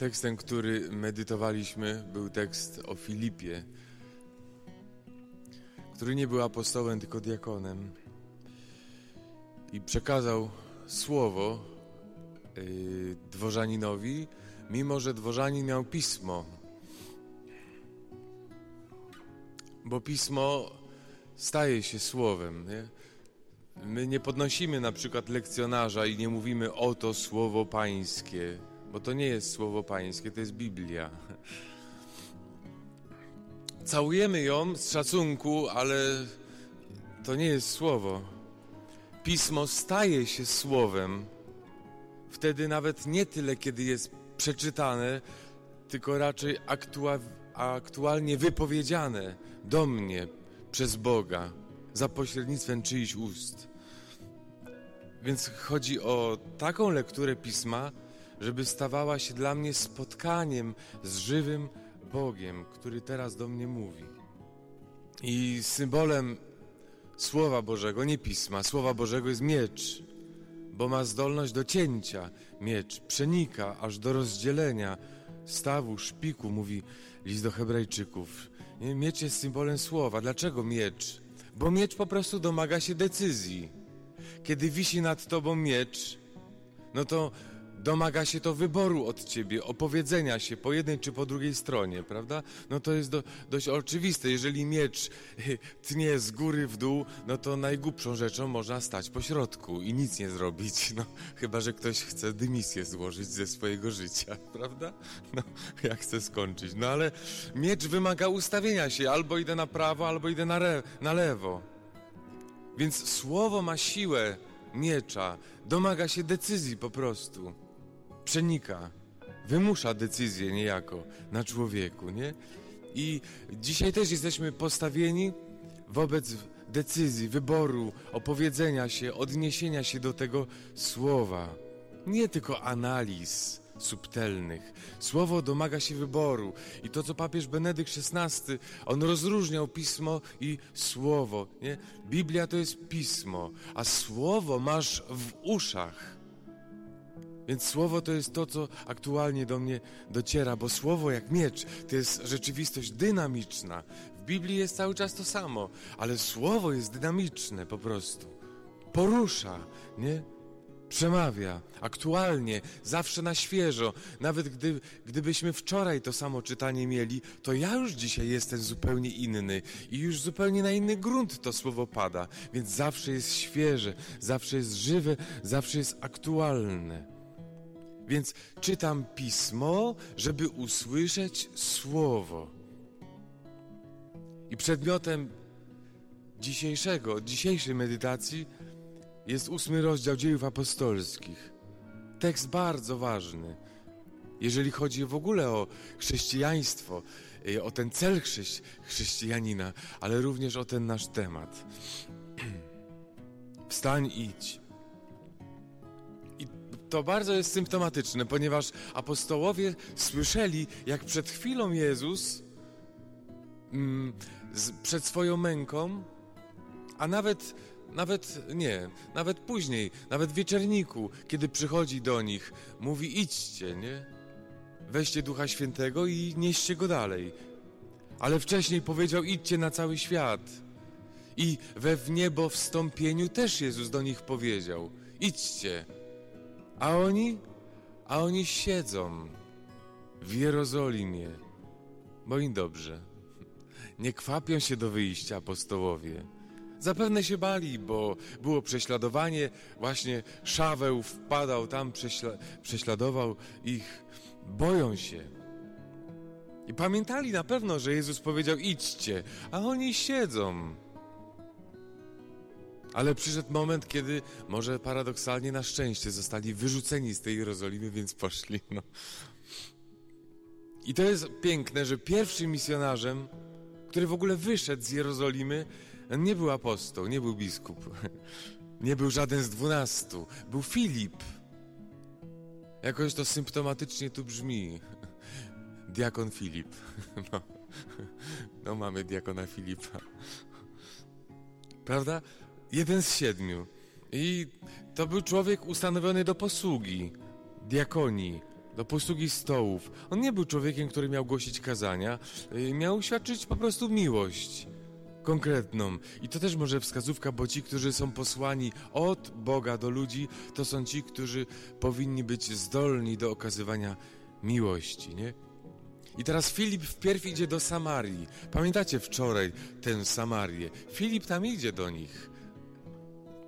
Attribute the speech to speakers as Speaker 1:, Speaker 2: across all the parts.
Speaker 1: Tekstem, który medytowaliśmy, był tekst o Filipie, który nie był apostołem, tylko diakonem. I przekazał słowo yy, dworzaninowi, mimo że dworzanin miał pismo. Bo pismo staje się słowem. Nie? My nie podnosimy na przykład lekcjonarza i nie mówimy oto słowo pańskie, bo to nie jest słowo pańskie, to jest Biblia. Całujemy ją z szacunku, ale to nie jest słowo. Pismo staje się słowem. Wtedy nawet nie tyle, kiedy jest przeczytane, tylko raczej aktua aktualnie wypowiedziane do mnie przez Boga za pośrednictwem czyichś ust. Więc chodzi o taką lekturę pisma, żeby stawała się dla mnie spotkaniem z żywym Bogiem, który teraz do mnie mówi. I symbolem Słowa Bożego, nie pisma, Słowa Bożego jest miecz, bo ma zdolność do cięcia. Miecz przenika aż do rozdzielenia stawu, szpiku, mówi list do Hebrajczyków. Miecz jest symbolem słowa. Dlaczego miecz? Bo miecz po prostu domaga się decyzji. Kiedy wisi nad tobą miecz, no to domaga się to wyboru od ciebie, opowiedzenia się po jednej czy po drugiej stronie, prawda? No to jest do, dość oczywiste. Jeżeli miecz tnie z góry w dół, no to najgłupszą rzeczą można stać po środku i nic nie zrobić, no chyba, że ktoś chce dymisję złożyć ze swojego życia, prawda? No, jak chce skończyć. No ale miecz wymaga ustawienia się, albo idę na prawo, albo idę na, re, na lewo. Więc słowo ma siłę miecza, domaga się decyzji po prostu przenika, wymusza decyzję niejako na człowieku, nie? I dzisiaj też jesteśmy postawieni wobec decyzji, wyboru, opowiedzenia się, odniesienia się do tego słowa. Nie tylko analiz subtelnych. Słowo domaga się wyboru. I to, co papież Benedykt XVI, on rozróżniał pismo i słowo. Nie? Biblia to jest pismo, a słowo masz w uszach. Więc słowo to jest to, co aktualnie do mnie dociera, bo słowo jak miecz to jest rzeczywistość dynamiczna. W Biblii jest cały czas to samo, ale słowo jest dynamiczne po prostu. Porusza, nie? Przemawia, aktualnie, zawsze na świeżo. Nawet gdy, gdybyśmy wczoraj to samo czytanie mieli, to ja już dzisiaj jestem zupełnie inny i już zupełnie na inny grunt to słowo pada. Więc zawsze jest świeże, zawsze jest żywe, zawsze jest aktualne. Więc czytam pismo, żeby usłyszeć słowo. I przedmiotem dzisiejszego, dzisiejszej medytacji jest ósmy rozdział dziejów apostolskich. Tekst bardzo ważny, jeżeli chodzi w ogóle o chrześcijaństwo, y, o ten cel chrześci chrześcijanina, ale również o ten nasz temat. Wstań, idź to bardzo jest symptomatyczne, ponieważ apostołowie słyszeli, jak przed chwilą Jezus mm, z, przed swoją męką, a nawet, nawet nie, nawet później, nawet w wieczerniku, kiedy przychodzi do nich, mówi idźcie, nie? Weźcie Ducha Świętego i nieście go dalej. Ale wcześniej powiedział idźcie na cały świat. I we w niebo wstąpieniu też Jezus do nich powiedział idźcie. A oni, a oni siedzą w Jerozolimie, bo im dobrze. Nie kwapią się do wyjścia apostołowie. Zapewne się bali, bo było prześladowanie, właśnie Szaweł wpadał tam, prześla prześladował ich. Boją się. I pamiętali na pewno, że Jezus powiedział idźcie, a oni siedzą. Ale przyszedł moment, kiedy może paradoksalnie na szczęście zostali wyrzuceni z tej Jerozolimy, więc poszli. No. I to jest piękne, że pierwszym misjonarzem, który w ogóle wyszedł z Jerozolimy, nie był apostoł, nie był biskup, nie był żaden z dwunastu, był Filip. Jakoś to symptomatycznie tu brzmi. Diakon Filip. No, no mamy diakona Filipa. Prawda? Jeden z siedmiu. I to był człowiek ustanowiony do posługi, diakonii, do posługi stołów. On nie był człowiekiem, który miał głosić kazania, y, miał świadczyć po prostu miłość konkretną. I to też może wskazówka, bo ci, którzy są posłani od Boga do ludzi, to są ci, którzy powinni być zdolni do okazywania miłości, nie? I teraz Filip wpierw idzie do Samarii. Pamiętacie wczoraj tę Samarię? Filip tam idzie do nich.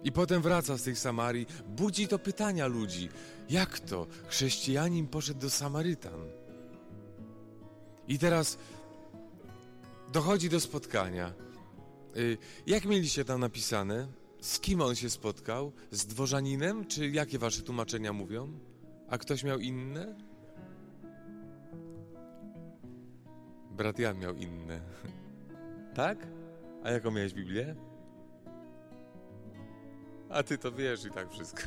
Speaker 1: I potem wraca z tej Samarii, budzi to pytania ludzi. Jak to? Chrześcijanin poszedł do Samarytan. I teraz dochodzi do spotkania. Y, jak mieliście tam napisane? Z kim on się spotkał? Z dworzaninem? Czy jakie wasze tłumaczenia mówią? A ktoś miał inne? Brat Jan miał inne. Tak? A jaką miałeś Biblię? A ty to wiesz i tak wszystko.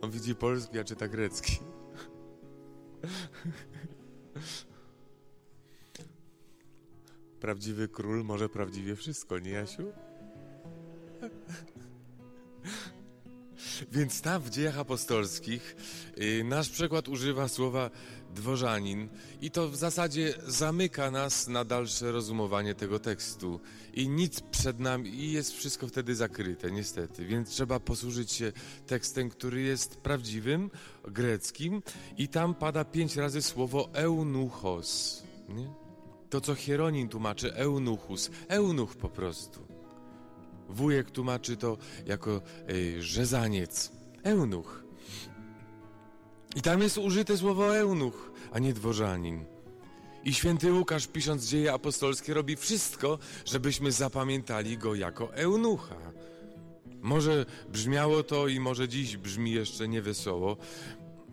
Speaker 1: On widzi polski, a czyta grecki. Prawdziwy król może prawdziwie wszystko, nie Jasiu? Więc tam w dziejach apostolskich y, nasz przekład używa słowa dworzanin i to w zasadzie zamyka nas na dalsze rozumowanie tego tekstu. I nic przed nami, i jest wszystko wtedy zakryte, niestety. Więc trzeba posłużyć się tekstem, który jest prawdziwym, greckim i tam pada pięć razy słowo eunuchos. Nie? To, co Hieronin tłumaczy, eunuchus, eunuch po prostu. Wujek tłumaczy to jako y, rzezaniec, eunuch. I tam jest użyte słowo eunuch, a nie dworzanin. I święty Łukasz, pisząc dzieje apostolskie, robi wszystko, żebyśmy zapamiętali go jako eunucha. Może brzmiało to i może dziś brzmi jeszcze niewesoło,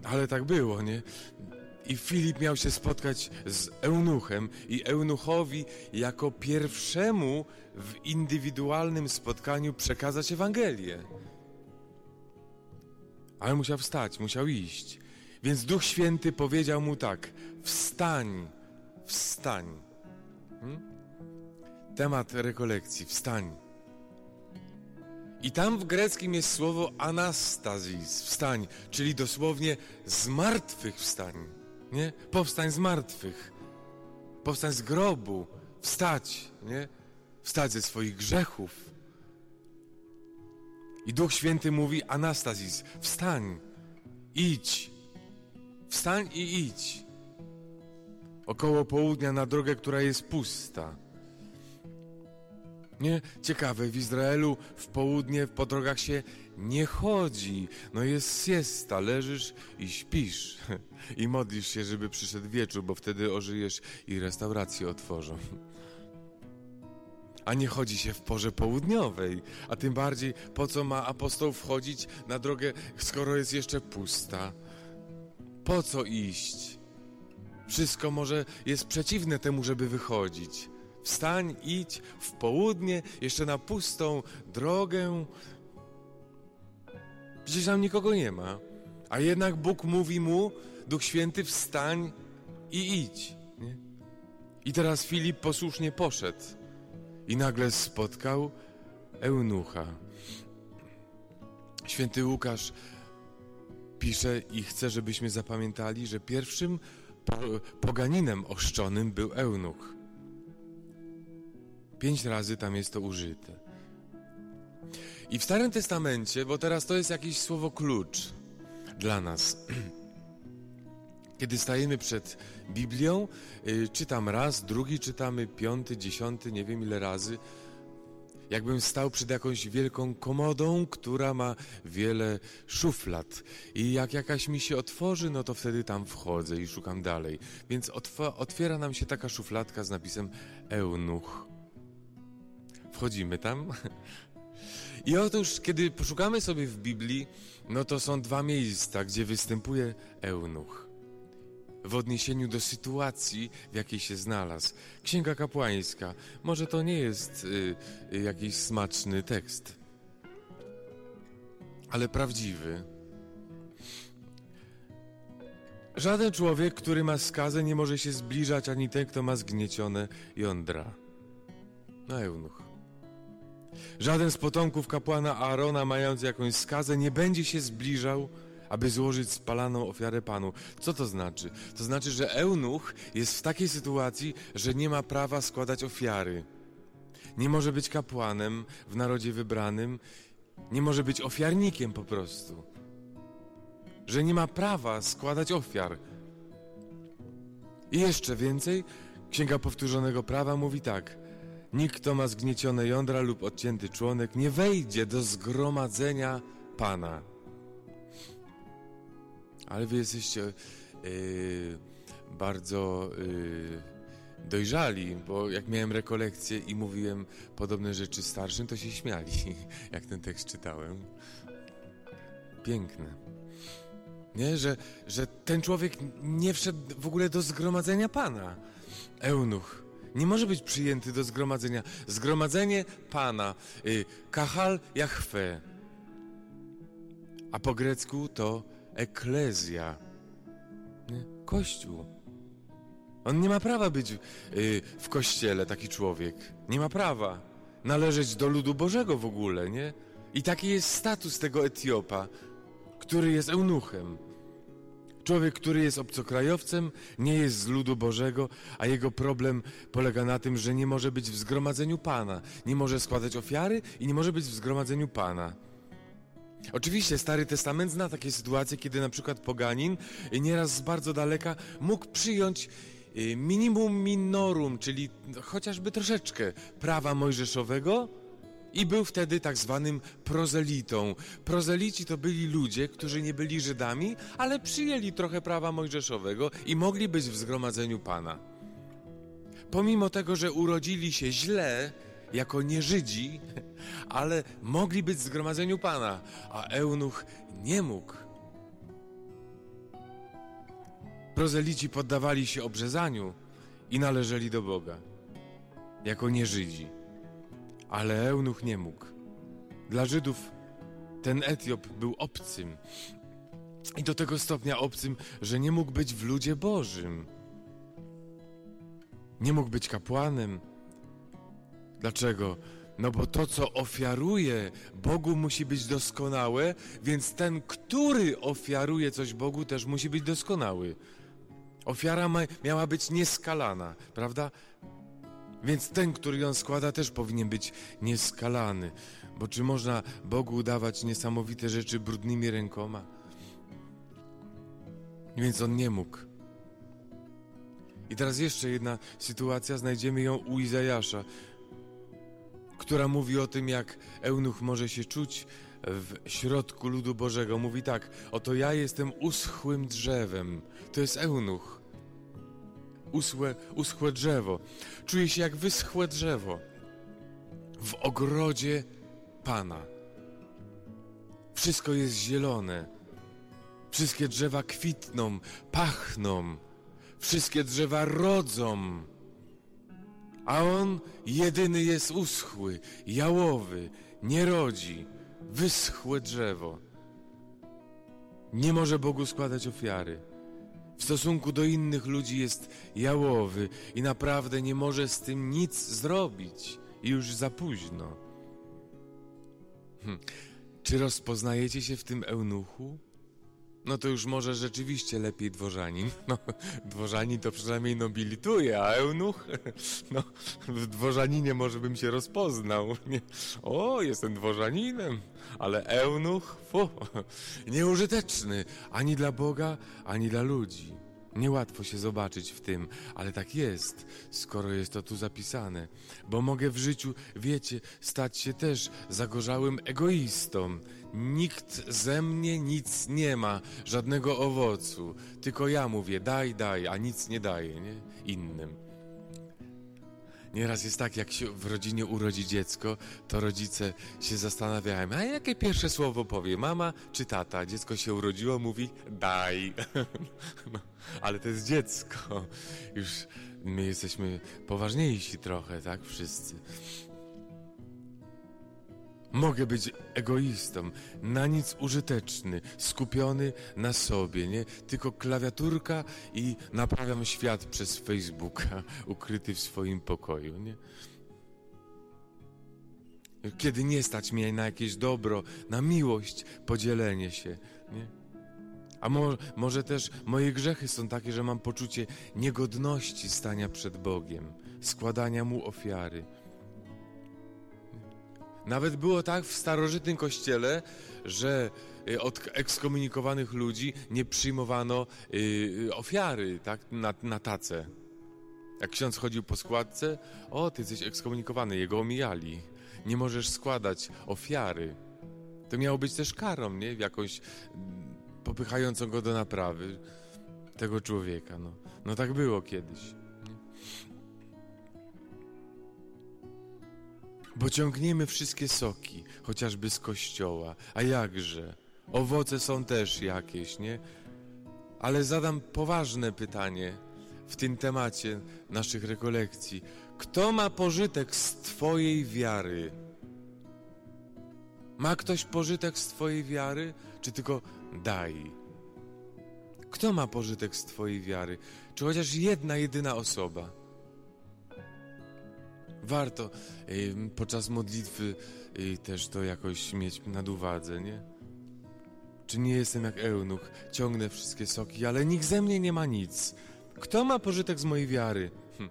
Speaker 1: ale tak było, nie? I Filip miał się spotkać z eunuchem i eunuchowi jako pierwszemu w indywidualnym spotkaniu przekazać Ewangelię. Ale musiał wstać, musiał iść. Więc Duch Święty powiedział mu tak: Wstań, wstań. Hmm? Temat rekolekcji: wstań. I tam w greckim jest słowo anastazis, wstań, czyli dosłownie z martwych wstań. Nie? Powstań z martwych. Powstań z grobu. Wstać, nie? Wstać ze swoich grzechów. I Duch Święty mówi Anastazis, wstań, idź. Wstań i idź. Około południa na drogę, która jest pusta. Nie? Ciekawe, w Izraelu w południe po drogach się nie chodzi. No jest siesta, leżysz i śpisz. I modlisz się, żeby przyszedł wieczór, bo wtedy ożyjesz i restaurację otworzą. A nie chodzi się w porze południowej, a tym bardziej po co ma apostoł wchodzić na drogę, skoro jest jeszcze pusta? Po co iść? Wszystko może jest przeciwne temu, żeby wychodzić. Wstań, idź w południe, jeszcze na pustą drogę. Przecież tam nikogo nie ma. A jednak Bóg mówi mu, Duch Święty, wstań i idź. Nie? I teraz Filip posłusznie poszedł i nagle spotkał eunucha. Święty Łukasz pisze i chce, żebyśmy zapamiętali, że pierwszym poganinem oszczonym był eunuch. Pięć razy tam jest to użyte. I w Starym Testamencie, bo teraz to jest jakieś słowo klucz dla nas. Kiedy stajemy przed Biblią, y, czytam raz, drugi czytamy, piąty, dziesiąty, nie wiem ile razy. Jakbym stał przed jakąś wielką komodą, która ma wiele szuflad. I jak jakaś mi się otworzy, no to wtedy tam wchodzę i szukam dalej. Więc otwiera nam się taka szufladka z napisem Eunuch. Wchodzimy tam. I otóż, kiedy poszukamy sobie w Biblii, no to są dwa miejsca, gdzie występuje eunuch. W odniesieniu do sytuacji, w jakiej się znalazł. Księga kapłańska. Może to nie jest y, y, jakiś smaczny tekst, ale prawdziwy. Żaden człowiek, który ma skazę, nie może się zbliżać, ani ten, kto ma zgniecione jądra. No, eunuch. Żaden z potomków kapłana Aarona, mając jakąś skazę, nie będzie się zbliżał, aby złożyć spalaną ofiarę Panu. Co to znaczy? To znaczy, że eunuch jest w takiej sytuacji, że nie ma prawa składać ofiary. Nie może być kapłanem w narodzie wybranym, nie może być ofiarnikiem po prostu. Że nie ma prawa składać ofiar. I jeszcze więcej, Księga Powtórzonego Prawa mówi tak. Nikt, kto ma zgniecione jądra lub odcięty członek, nie wejdzie do zgromadzenia Pana. Ale wy jesteście yy, bardzo yy, dojrzali, bo jak miałem rekolekcję i mówiłem podobne rzeczy starszym, to się śmiali, jak ten tekst czytałem. Piękne. Nie? Że, że ten człowiek nie wszedł w ogóle do zgromadzenia Pana. Eunuch nie może być przyjęty do zgromadzenia. Zgromadzenie Pana, y, kahal Jahwe, a po grecku to eklezja? Kościół. On nie ma prawa być y, w kościele, taki człowiek. Nie ma prawa należeć do ludu Bożego w ogóle, nie? I taki jest status tego Etiopa, który jest eunuchem. Człowiek, który jest obcokrajowcem, nie jest z ludu Bożego, a jego problem polega na tym, że nie może być w zgromadzeniu Pana, nie może składać ofiary i nie może być w zgromadzeniu Pana. Oczywiście Stary Testament zna takie sytuacje, kiedy na przykład poganin nieraz z bardzo daleka mógł przyjąć y, minimum minorum, czyli chociażby troszeczkę prawa mojżeszowego, i był wtedy tak zwanym prozelitą. Prozelici to byli ludzie, którzy nie byli Żydami, ale przyjęli trochę prawa mojżeszowego i mogli być w zgromadzeniu Pana. Pomimo tego, że urodzili się źle, jako nieżydzi, ale mogli być w zgromadzeniu Pana, a eunuch nie mógł. Prozelici poddawali się obrzezaniu i należeli do Boga, jako nieżydzi ale eunuch nie mógł. Dla Żydów ten Etiop był obcym. I do tego stopnia obcym, że nie mógł być w ludzie Bożym. Nie mógł być kapłanem. Dlaczego? No bo to, co ofiaruje Bogu, musi być doskonałe, więc ten, który ofiaruje coś Bogu, też musi być doskonały. Ofiara ma, miała być nieskalana, prawda? Więc ten, który ją składa, też powinien być nieskalany. Bo czy można Bogu udawać niesamowite rzeczy brudnymi rękoma? Więc on nie mógł. I teraz jeszcze jedna sytuacja, znajdziemy ją u Izajasza, która mówi o tym, jak eunuch może się czuć w środku ludu Bożego. Mówi tak: Oto ja jestem uschłym drzewem. To jest eunuch uschłe, uschłe drzewo. Czuję się jak wyschłe drzewo w ogrodzie Pana. Wszystko jest zielone. Wszystkie drzewa kwitną, pachną. Wszystkie drzewa rodzą. A on jedyny jest uschły, jałowy, nie rodzi, wyschłe drzewo. Nie może Bogu składać ofiary w stosunku do innych ludzi jest jałowy i naprawdę nie może z tym nic zrobić. I już za późno. Hm. Czy rozpoznajecie się w tym eunuchu? No to już może rzeczywiście lepiej dworzanin. No, dworzanin to przynajmniej nobilituje, a eunuch? No, w dworzaninie może bym się rozpoznał. Nie. O, jestem dworzaninem, ale eunuch? Fu, nieużyteczny ani dla Boga, ani dla ludzi. Niełatwo się zobaczyć w tym, ale tak jest, skoro jest to tu zapisane, bo mogę w życiu, wiecie, stać się też zagorzałym egoistą. Nikt ze mnie nic nie ma, żadnego owocu, tylko ja mówię daj, daj, a nic nie daję, nie? Innym. Nieraz jest tak, jak się w rodzinie urodzi dziecko, to rodzice się zastanawiają, a jakie pierwsze słowo powie, mama czy tata? Dziecko się urodziło, mówi daj. No, ale to jest dziecko. Już my jesteśmy poważniejsi trochę, tak? Wszyscy. Mogę być egoistą, na nic użyteczny, skupiony na sobie, nie? Tylko klawiaturka i naprawiam świat przez Facebooka, ukryty w swoim pokoju, nie? Kiedy nie stać mnie na jakieś dobro, na miłość, podzielenie się, nie? A mo może też moje grzechy są takie, że mam poczucie niegodności stania przed Bogiem, składania Mu ofiary. Nawet było tak w starożytnym kościele, że y, od ekskomunikowanych ludzi nie przyjmowano y, ofiary tak, na, na tacę. Jak ksiądz chodził po składce, o, ty jesteś ekskomunikowany, jego omijali. Nie możesz składać ofiary. To miało być też karą, nie? Jakąś popychającą go do naprawy tego człowieka. No, no tak było kiedyś. Bo ciągniemy wszystkie soki, chociażby z kościoła. A jakże? Owoce są też jakieś, nie? Ale zadam poważne pytanie w tym temacie naszych rekolekcji. Kto ma pożytek z Twojej wiary? Ma ktoś pożytek z Twojej wiary, czy tylko daj? Kto ma pożytek z Twojej wiary? Czy chociaż jedna, jedyna osoba? Warto podczas modlitwy y, też to jakoś mieć nad uwadze, nie? Czy nie jestem jak eunuch, ciągnę wszystkie soki, ale nikt ze mnie nie ma nic. Kto ma pożytek z mojej wiary? Hm.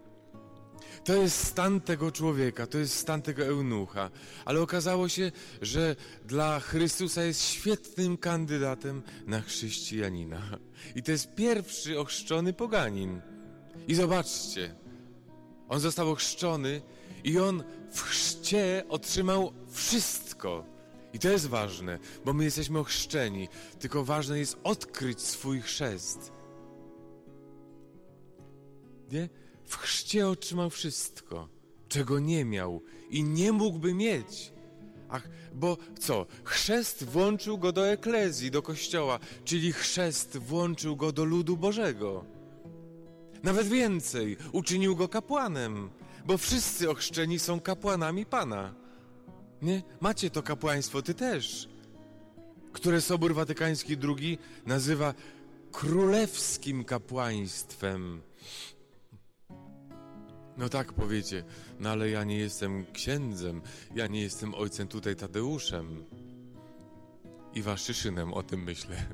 Speaker 1: To jest stan tego człowieka, to jest stan tego eunucha. Ale okazało się, że dla Chrystusa jest świetnym kandydatem na chrześcijanina. I to jest pierwszy ochrzczony poganin. I zobaczcie, on został ochrzczony i on w chrzcie otrzymał wszystko. I to jest ważne, bo my jesteśmy ochrzczeni, tylko ważne jest odkryć swój chrzest. Nie? W chrzcie otrzymał wszystko, czego nie miał i nie mógłby mieć. Ach, bo co? Chrzest włączył go do eklezji, do kościoła, czyli chrzest włączył go do ludu Bożego. Nawet więcej, uczynił go kapłanem, bo wszyscy ochrzczeni są kapłanami Pana. Nie? Macie to kapłaństwo, ty też, które Sobór Watykański II nazywa królewskim kapłaństwem. No tak powiecie, no ale ja nie jestem księdzem, ja nie jestem ojcem tutaj Tadeuszem. I Waszyszynem, o tym myślę.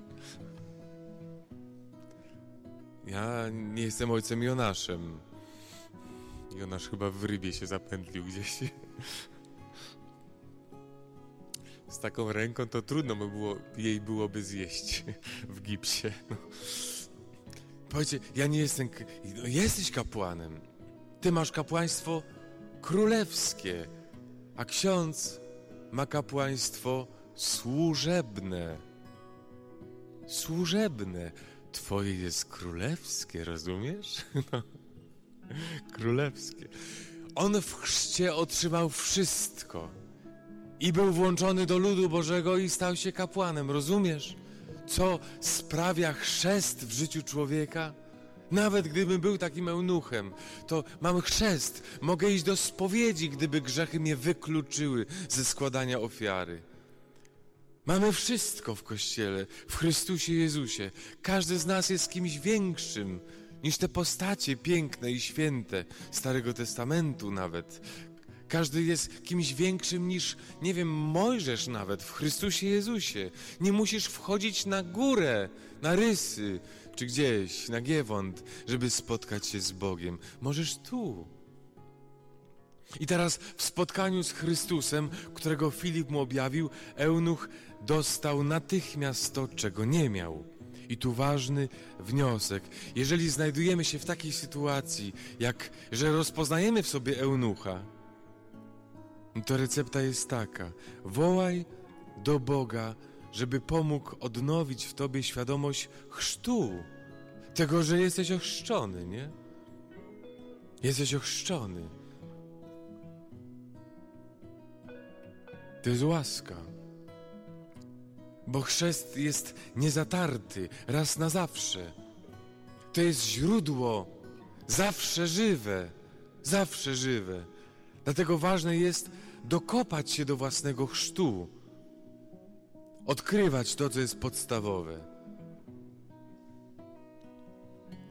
Speaker 1: Ja nie jestem ojcem Jonaszem. Jonasz chyba w rybie się zapętlił gdzieś. Z taką ręką to trudno by było, jej byłoby zjeść w gipsie. No. Powiedzcie, ja nie jestem... No, jesteś kapłanem. Ty masz kapłaństwo królewskie, a ksiądz ma kapłaństwo służebne. Służebne. Twoje jest królewskie, rozumiesz? No. Królewskie. On w chrzcie otrzymał wszystko i był włączony do ludu Bożego i stał się kapłanem, rozumiesz? Co sprawia chrzest w życiu człowieka? Nawet gdybym był takim eunuchem, to mam chrzest, mogę iść do spowiedzi, gdyby grzechy mnie wykluczyły ze składania ofiary. Mamy wszystko w Kościele, w Chrystusie Jezusie. Każdy z nas jest kimś większym niż te postacie piękne i święte Starego Testamentu nawet. Każdy jest kimś większym niż, nie wiem, Mojżesz nawet w Chrystusie Jezusie. Nie musisz wchodzić na górę, na rysy, czy gdzieś, na Giewont, żeby spotkać się z Bogiem. Możesz tu. I teraz w spotkaniu z Chrystusem, którego Filip mu objawił, eunuch dostał natychmiast to, czego nie miał. I tu ważny wniosek. Jeżeli znajdujemy się w takiej sytuacji, jak że rozpoznajemy w sobie eunucha, to recepta jest taka: wołaj do Boga, żeby pomógł odnowić w tobie świadomość chrztu, tego, że jesteś ochrzczony, nie? Jesteś ochrzczony. To jest łaska. Bo chrzest jest niezatarty, raz na zawsze. To jest źródło, zawsze żywe, zawsze żywe. Dlatego ważne jest dokopać się do własnego chrztu, odkrywać to, co jest podstawowe.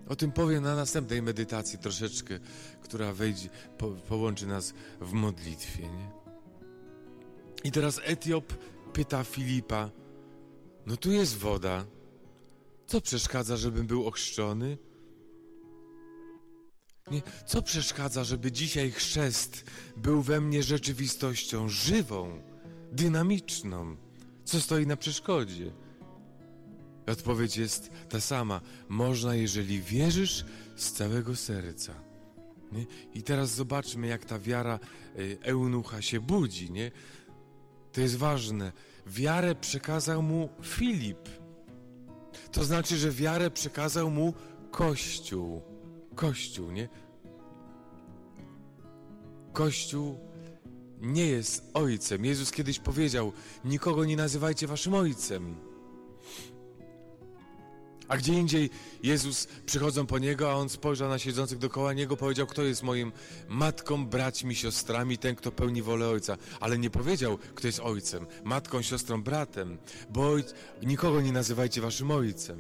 Speaker 1: O tym powiem na następnej medytacji troszeczkę, która wejdzie, po, połączy nas w modlitwie. Nie? I teraz Etiop pyta Filipa, no tu jest woda, Co przeszkadza, żebym był ochrzczony? Nie, co przeszkadza, żeby dzisiaj chrzest był we mnie rzeczywistością żywą, dynamiczną? Co stoi na przeszkodzie? Odpowiedź jest ta sama. Można, jeżeli wierzysz z całego serca. Nie? I teraz zobaczmy, jak ta wiara y, eunucha się budzi. Nie? To jest ważne. Wiarę przekazał mu Filip. To znaczy, że wiarę przekazał mu Kościół. Kościół, nie? Kościół nie jest ojcem. Jezus kiedyś powiedział: Nikogo nie nazywajcie waszym ojcem. A gdzie indziej Jezus przychodzą po niego, a on spojrzał na siedzących dookoła niego, powiedział: Kto jest moim matką, braćmi, siostrami, ten, kto pełni wolę ojca. Ale nie powiedział, kto jest ojcem, matką, siostrą, bratem, bo ojc... nikogo nie nazywajcie waszym ojcem.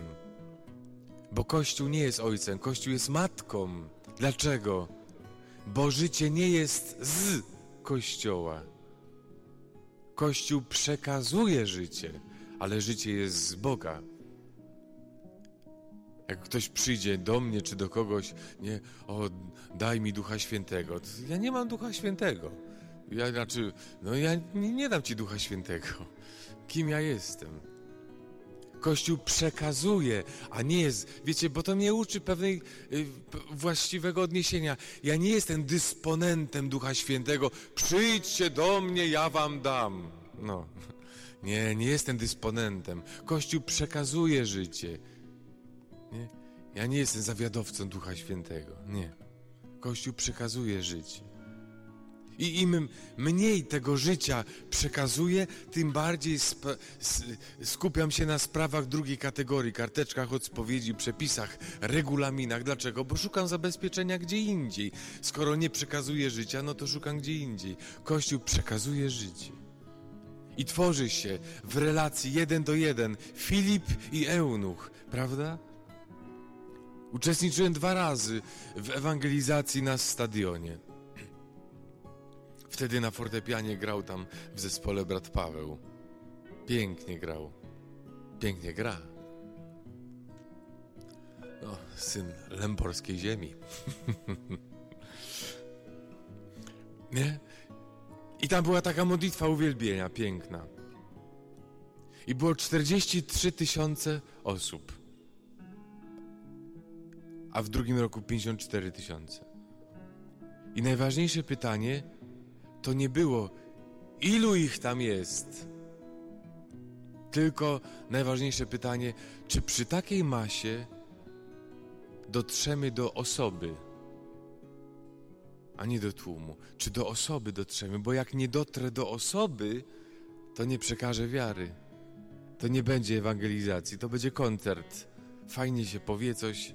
Speaker 1: Bo Kościół nie jest ojcem, Kościół jest matką. Dlaczego? Bo życie nie jest z Kościoła. Kościół przekazuje życie, ale życie jest z Boga. Jak ktoś przyjdzie do mnie czy do kogoś, nie, o, daj mi Ducha Świętego. Ja nie mam Ducha Świętego. Ja, znaczy, no ja nie, nie dam ci Ducha Świętego. Kim ja jestem? Kościół przekazuje, a nie jest, wiecie, bo to mnie uczy pewnej y, właściwego odniesienia. Ja nie jestem dysponentem Ducha Świętego. Przyjdźcie do mnie, ja wam dam. No, nie, nie jestem dysponentem. Kościół przekazuje życie. Nie? Ja nie jestem zawiadowcą Ducha Świętego. Nie. Kościół przekazuje życie. I im mniej tego życia przekazuję, tym bardziej skupiam się na sprawach drugiej kategorii, karteczkach od spowiedzi, przepisach, regulaminach. Dlaczego? Bo szukam zabezpieczenia gdzie indziej. Skoro nie przekazuję życia, no to szukam gdzie indziej. Kościół przekazuje życie. I tworzy się w relacji jeden do jeden Filip i Eunuch, prawda? Uczestniczyłem dwa razy w ewangelizacji na stadionie. Wtedy na fortepianie grał tam w zespole brat Paweł. Pięknie grał. Pięknie gra. No, syn lęborskiej ziemi. Nie? I tam była taka modlitwa uwielbienia, piękna. I było 43 tysiące osób a w drugim roku 54 tysiące. I najważniejsze pytanie to nie było, ilu ich tam jest, tylko najważniejsze pytanie, czy przy takiej masie dotrzemy do osoby, a nie do tłumu. Czy do osoby dotrzemy, bo jak nie dotrę do osoby, to nie przekażę wiary. To nie będzie ewangelizacji, to będzie koncert. Fajnie się powie coś,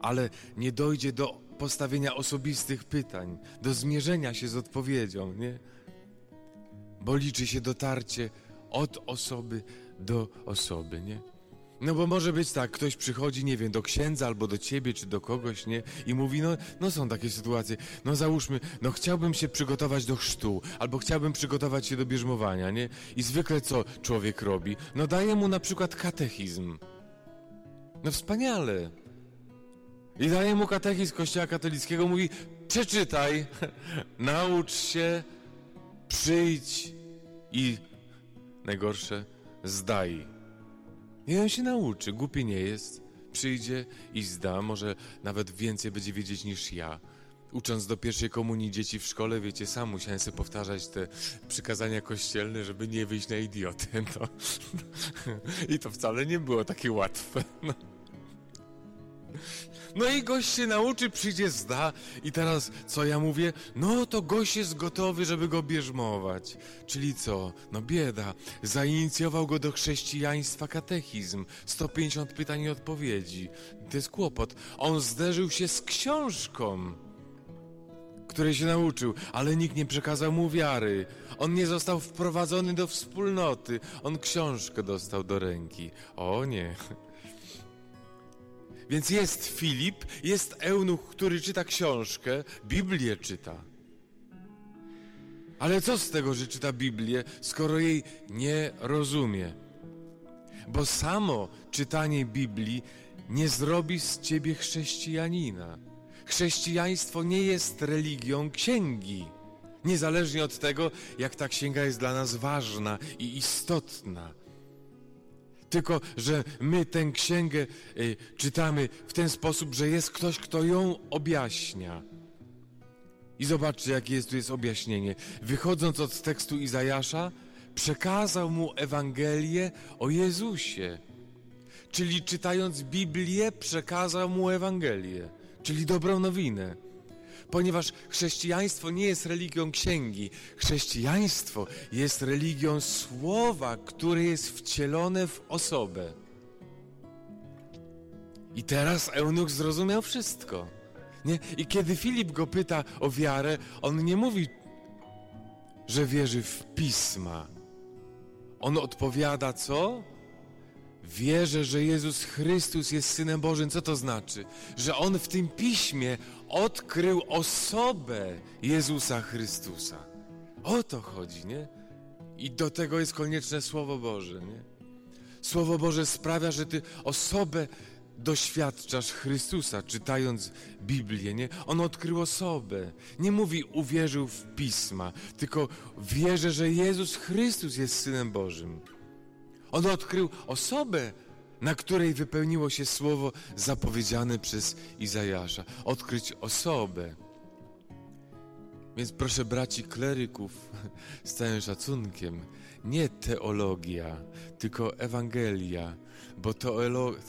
Speaker 1: ale nie dojdzie do postawienia osobistych pytań, do zmierzenia się z odpowiedzią, nie? Bo liczy się dotarcie od osoby do osoby, nie? No bo może być tak, ktoś przychodzi, nie wiem, do księdza albo do ciebie czy do kogoś, nie? I mówi, no, no są takie sytuacje, no załóżmy, no chciałbym się przygotować do chrztu, albo chciałbym przygotować się do bierzmowania, nie? I zwykle co człowiek robi? No daje mu na przykład katechizm. No wspaniale. I daje mu katechizm Kościoła katolickiego, mówi, przeczytaj, naucz się, przyjdź i najgorsze, zdaj. I on się nauczy, głupi nie jest, przyjdzie i zda, może nawet więcej będzie wiedzieć niż ja. Ucząc do pierwszej komunii dzieci w szkole, wiecie, sam musiałem sobie powtarzać te przykazania kościelne, żeby nie wyjść na idiotę. No. I to wcale nie było takie łatwe. No. No i gość się nauczy, przyjdzie, zda i teraz co ja mówię? No to gość jest gotowy, żeby go bierzmować. Czyli co? No bieda. Zainicjował go do chrześcijaństwa katechizm. 150 pytań i odpowiedzi. To jest kłopot. On zderzył się z książką której się nauczył, ale nikt nie przekazał mu wiary. On nie został wprowadzony do wspólnoty. On książkę dostał do ręki. O nie. Więc jest Filip, jest eunuch, który czyta książkę, Biblię czyta. Ale co z tego, że czyta Biblię, skoro jej nie rozumie? Bo samo czytanie Biblii nie zrobi z ciebie chrześcijanina. Chrześcijaństwo nie jest religią księgi. Niezależnie od tego, jak ta księga jest dla nas ważna i istotna. Tylko, że my tę księgę y, czytamy w ten sposób, że jest ktoś, kto ją objaśnia. I zobaczcie, jakie jest tu jest objaśnienie. Wychodząc od tekstu Izajasza, przekazał mu Ewangelię o Jezusie. Czyli czytając Biblię, przekazał mu Ewangelię, czyli dobrą nowinę. Ponieważ chrześcijaństwo nie jest religią księgi, chrześcijaństwo jest religią słowa, które jest wcielone w osobę. I teraz eunuch zrozumiał wszystko. Nie? I kiedy Filip go pyta o wiarę, on nie mówi, że wierzy w pisma. On odpowiada co? Wierzę, że Jezus Chrystus jest Synem Bożym. Co to znaczy? Że On w tym piśmie odkrył osobę Jezusa Chrystusa. O to chodzi, nie? I do tego jest konieczne Słowo Boże, nie? Słowo Boże sprawia, że ty osobę doświadczasz Chrystusa, czytając Biblię, nie? On odkrył osobę. Nie mówi uwierzył w Pisma, tylko wierzę, że Jezus Chrystus jest Synem Bożym. On odkrył osobę, na której wypełniło się słowo zapowiedziane przez Izajasza. Odkryć osobę. Więc proszę braci kleryków, z całym szacunkiem, nie teologia, tylko Ewangelia, bo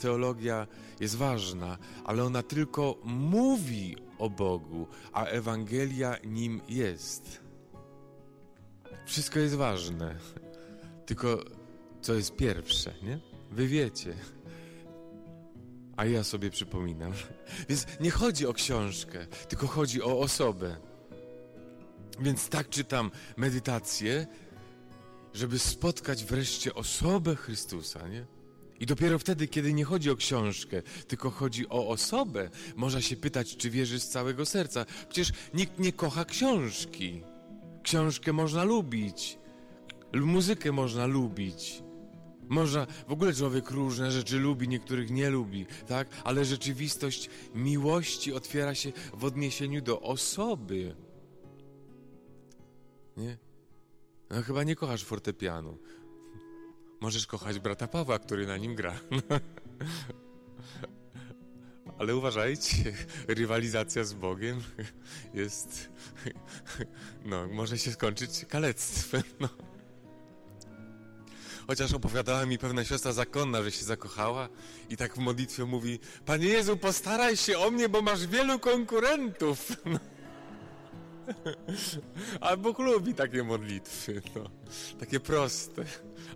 Speaker 1: teologia jest ważna, ale ona tylko mówi o Bogu, a Ewangelia nim jest. Wszystko jest ważne, tylko co jest pierwsze, nie? Wy wiecie. A ja sobie przypominam. Więc nie chodzi o książkę, tylko chodzi o osobę. Więc tak czytam medytację, żeby spotkać wreszcie osobę Chrystusa, nie? I dopiero wtedy, kiedy nie chodzi o książkę, tylko chodzi o osobę, można się pytać, czy wierzy z całego serca. Przecież nikt nie kocha książki. Książkę można lubić, muzykę można lubić, można, w ogóle człowiek różne rzeczy lubi, niektórych nie lubi, tak? Ale rzeczywistość miłości otwiera się w odniesieniu do osoby. Nie? No chyba nie kochasz fortepianu. Możesz kochać brata Pawła, który na nim gra. Ale uważajcie, rywalizacja z Bogiem jest. No, może się skończyć kalectwem. No. Chociaż opowiadała mi pewna siostra zakonna, że się zakochała i tak w modlitwie mówi: Panie Jezu, postaraj się o mnie, bo masz wielu konkurentów. A Bóg lubi takie modlitwy, no. takie proste.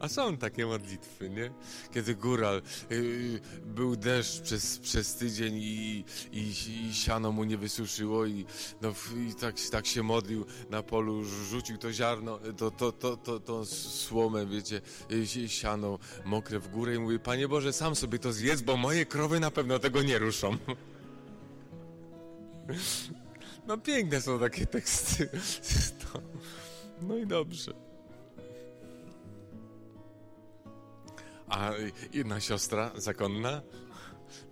Speaker 1: A są takie modlitwy, nie? Kiedy góral, yy, był deszcz przez, przez tydzień i, i, i, siano mu nie wysuszyło i, no, i tak, tak się modlił na polu, rzucił to ziarno, to, to, to, to, to słomę, wiecie, y, siano mokre w górę i mówi, Panie Boże, sam sobie to zjedz, bo moje krowy na pewno tego nie ruszą. No piękne są takie teksty. No i dobrze. A jedna siostra zakonna,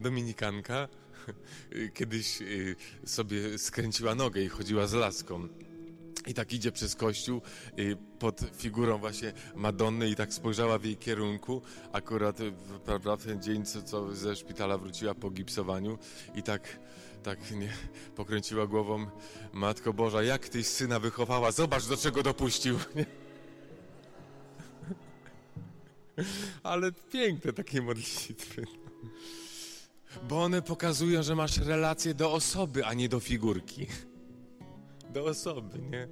Speaker 1: dominikanka, kiedyś y, sobie skręciła nogę i chodziła z laską. I tak idzie przez kościół y, pod figurą właśnie Madonny i tak spojrzała w jej kierunku. Akurat prawda, w ten dzień, co, co ze szpitala wróciła po gipsowaniu i tak, tak nie, pokręciła głową. Matko Boża, jak tyś syna wychowała, zobacz do czego dopuścił. Nie? Ale piękne takie modlitwy. Bo one pokazują, że masz relację do osoby, a nie do figurki. Do osoby, nie?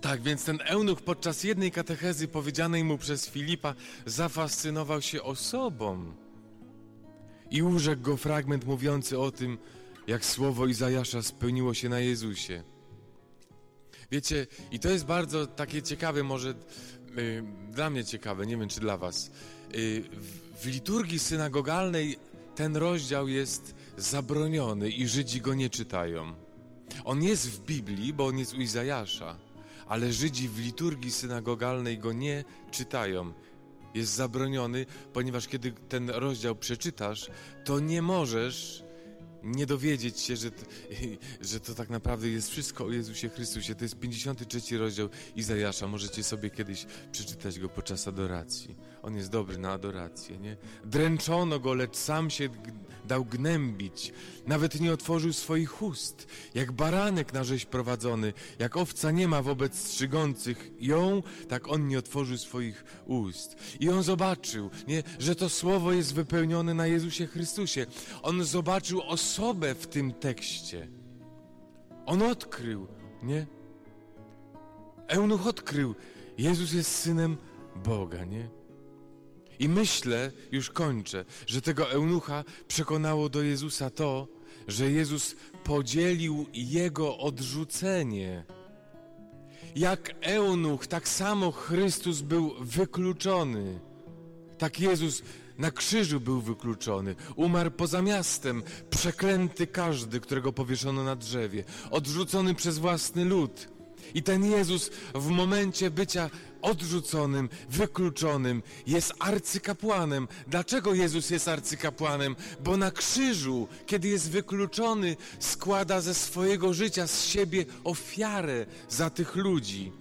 Speaker 1: Tak, więc ten eunuch podczas jednej katechezy powiedzianej mu przez Filipa zafascynował się osobą. I urzekł go fragment mówiący o tym, jak słowo Izajasza spełniło się na Jezusie. Wiecie, i to jest bardzo takie ciekawe, może Y, dla mnie ciekawe, nie wiem czy dla Was. Y, w liturgii synagogalnej ten rozdział jest zabroniony i Żydzi go nie czytają. On jest w Biblii, bo on jest u Izajasza, ale Żydzi w liturgii synagogalnej go nie czytają. Jest zabroniony, ponieważ kiedy ten rozdział przeczytasz, to nie możesz nie dowiedzieć się, że, że to tak naprawdę jest wszystko o Jezusie Chrystusie. To jest 53 rozdział Izajasza. Możecie sobie kiedyś przeczytać go podczas adoracji. On jest dobry na adorację, nie? Dręczono go, lecz sam się dał gnębić. Nawet nie otworzył swoich ust. Jak baranek na rzeź prowadzony, jak owca nie ma wobec strzygących ją, tak on nie otworzył swoich ust. I on zobaczył, nie, że to słowo jest wypełnione na Jezusie Chrystusie. On zobaczył osobę w tym tekście. On odkrył, nie? Eunuch odkrył, Jezus jest synem Boga, nie? I myślę, już kończę, że tego eunucha przekonało do Jezusa to, że Jezus podzielił jego odrzucenie. Jak eunuch, tak samo Chrystus był wykluczony. Tak Jezus na krzyżu był wykluczony, umarł poza miastem, przeklęty każdy, którego powieszono na drzewie, odrzucony przez własny lud. I ten Jezus w momencie bycia odrzuconym, wykluczonym jest arcykapłanem. Dlaczego Jezus jest arcykapłanem? Bo na krzyżu, kiedy jest wykluczony, składa ze swojego życia, z siebie ofiarę za tych ludzi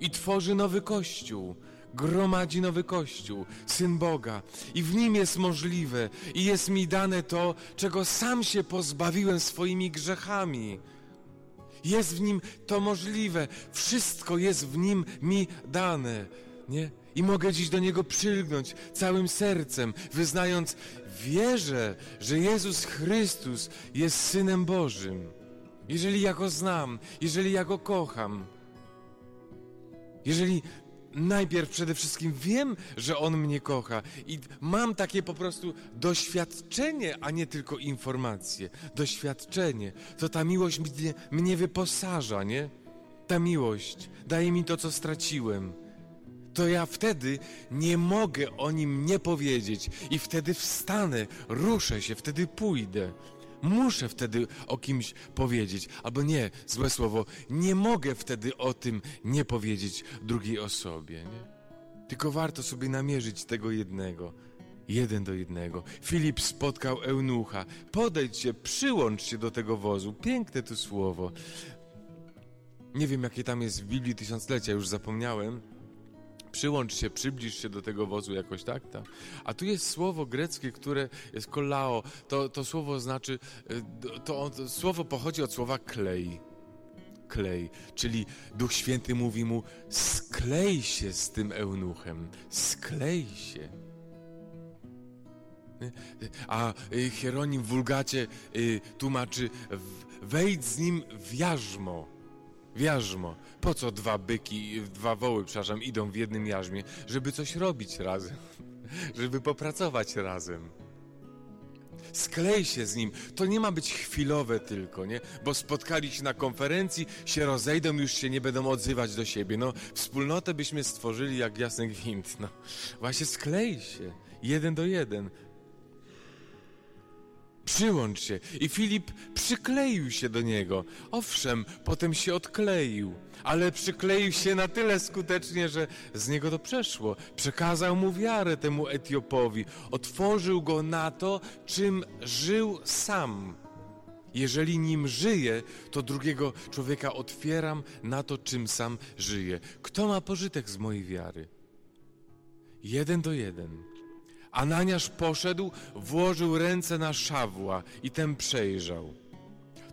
Speaker 1: i tworzy nowy kościół gromadzi nowy Kościół, Syn Boga. I w nim jest możliwe i jest mi dane to, czego sam się pozbawiłem swoimi grzechami. Jest w nim to możliwe. Wszystko jest w nim mi dane. Nie? I mogę dziś do niego przylgnąć całym sercem, wyznając wierzę, że Jezus Chrystus jest synem Bożym. Jeżeli ja go znam, jeżeli ja go kocham, jeżeli najpierw przede wszystkim wiem, że On mnie kocha i mam takie po prostu doświadczenie, a nie tylko informacje. Doświadczenie. To ta miłość mnie, mnie wyposaża, nie? Ta miłość daje mi to, co straciłem. To ja wtedy nie mogę o nim nie powiedzieć i wtedy wstanę, ruszę się, wtedy pójdę. Muszę wtedy o kimś powiedzieć, albo nie, złe słowo, nie mogę wtedy o tym nie powiedzieć drugiej osobie. Nie? Tylko warto sobie namierzyć tego jednego. Jeden do jednego. Filip spotkał eunucha. Podejdź się, przyłącz się do tego wozu. Piękne to słowo. Nie wiem, jakie tam jest w Biblii Tysiąclecia, już zapomniałem przyłącz się, przybliż się do tego wozu jakoś, tak? tak. A tu jest słowo greckie, które jest kolao. To, to słowo znaczy, y, to, to słowo pochodzi od słowa klej. Klej, czyli Duch Święty mówi mu, sklej się z tym eunuchem, sklej się. A y, Hieronim w Wulgacie tłumaczy, wejdź z nim w jarzmo. Jarzmo. Po co dwa byki, dwa woły, przepraszam, idą w jednym jarzmie? Żeby coś robić razem. Żeby popracować razem. Sklej się z nim. To nie ma być chwilowe tylko, nie? Bo spotkali się na konferencji, się rozejdą, już się nie będą odzywać do siebie. No, wspólnotę byśmy stworzyli jak jasny gwint. No, właśnie sklej się. Jeden do jeden. Przyłącz się. I Filip przykleił się do niego. Owszem, potem się odkleił, ale przykleił się na tyle skutecznie, że z niego to przeszło. Przekazał mu wiarę temu Etiopowi. Otworzył go na to, czym żył sam. Jeżeli nim żyję, to drugiego człowieka otwieram na to, czym sam żyję. Kto ma pożytek z mojej wiary? Jeden do jeden. Ananiasz poszedł, włożył ręce na Szawła i ten przejrzał.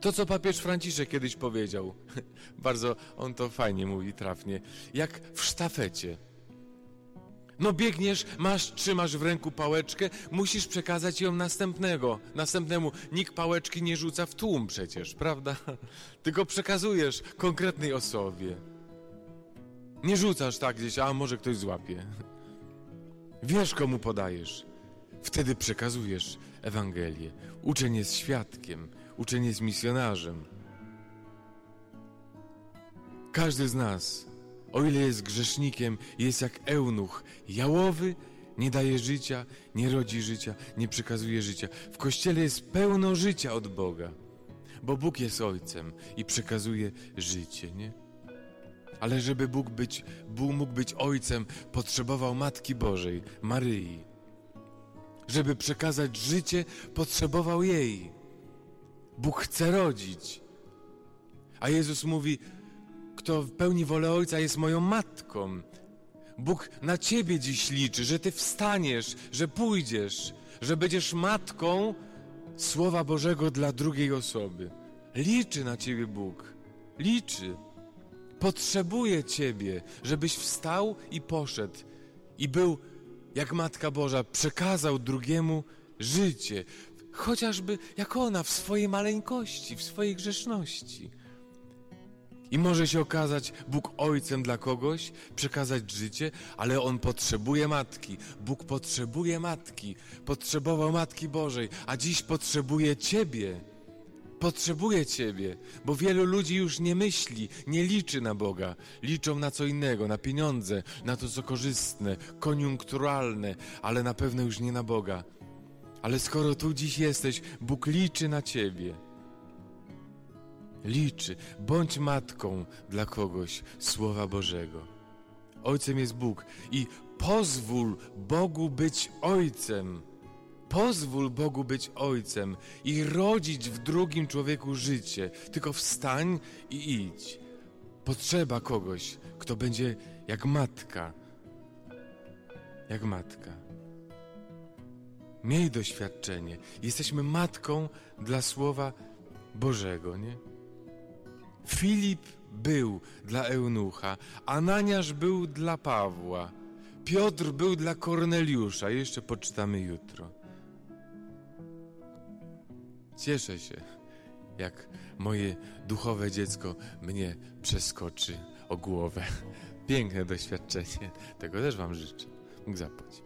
Speaker 1: To, co papież Franciszek kiedyś powiedział, bardzo on to fajnie mówi, trafnie, jak w sztafecie. No biegniesz, masz, trzymasz w ręku pałeczkę, musisz przekazać ją następnego, następnemu. Nikt pałeczki nie rzuca w tłum przecież, prawda? Tylko przekazujesz konkretnej osobie. Nie rzucasz tak gdzieś, a może ktoś złapie. Wiesz, komu podajesz. Wtedy przekazujesz Ewangelię. Uczeń jest świadkiem, uczeń jest misjonarzem. Każdy z nas, o ile jest grzesznikiem, jest jak eunuch, jałowy, nie daje życia, nie rodzi życia, nie przekazuje życia. W kościele jest pełno życia od Boga, bo Bóg jest Ojcem i przekazuje życie, nie? Ale żeby Bóg, być, Bóg mógł być ojcem, potrzebował Matki Bożej, Maryi. Żeby przekazać życie, potrzebował jej. Bóg chce rodzić. A Jezus mówi: Kto pełni wolę Ojca, jest moją matką. Bóg na ciebie dziś liczy, że ty wstaniesz, że pójdziesz, że będziesz matką Słowa Bożego dla drugiej osoby. Liczy na ciebie Bóg. Liczy. Potrzebuje ciebie, żebyś wstał i poszedł i był jak Matka Boża, przekazał drugiemu życie, chociażby jak ona w swojej maleńkości, w swojej grzeszności. I może się okazać Bóg ojcem dla kogoś, przekazać życie, ale on potrzebuje matki. Bóg potrzebuje matki, potrzebował Matki Bożej, a dziś potrzebuje Ciebie. Potrzebuje Ciebie, bo wielu ludzi już nie myśli, nie liczy na Boga. Liczą na co innego, na pieniądze, na to co korzystne, koniunkturalne, ale na pewno już nie na Boga. Ale skoro tu dziś jesteś, Bóg liczy na Ciebie liczy. Bądź matką dla kogoś Słowa Bożego. Ojcem jest Bóg i pozwól Bogu być ojcem. Pozwól Bogu być ojcem i rodzić w drugim człowieku życie. Tylko wstań i idź. Potrzeba kogoś, kto będzie jak matka. Jak matka. Miej doświadczenie. Jesteśmy matką dla Słowa Bożego, nie? Filip był dla Eunucha, Ananiasz był dla Pawła, Piotr był dla Korneliusza. Jeszcze poczytamy jutro. Cieszę się, jak moje duchowe dziecko mnie przeskoczy o głowę. Piękne doświadczenie. Tego też Wam życzę. Mógł zapłacić.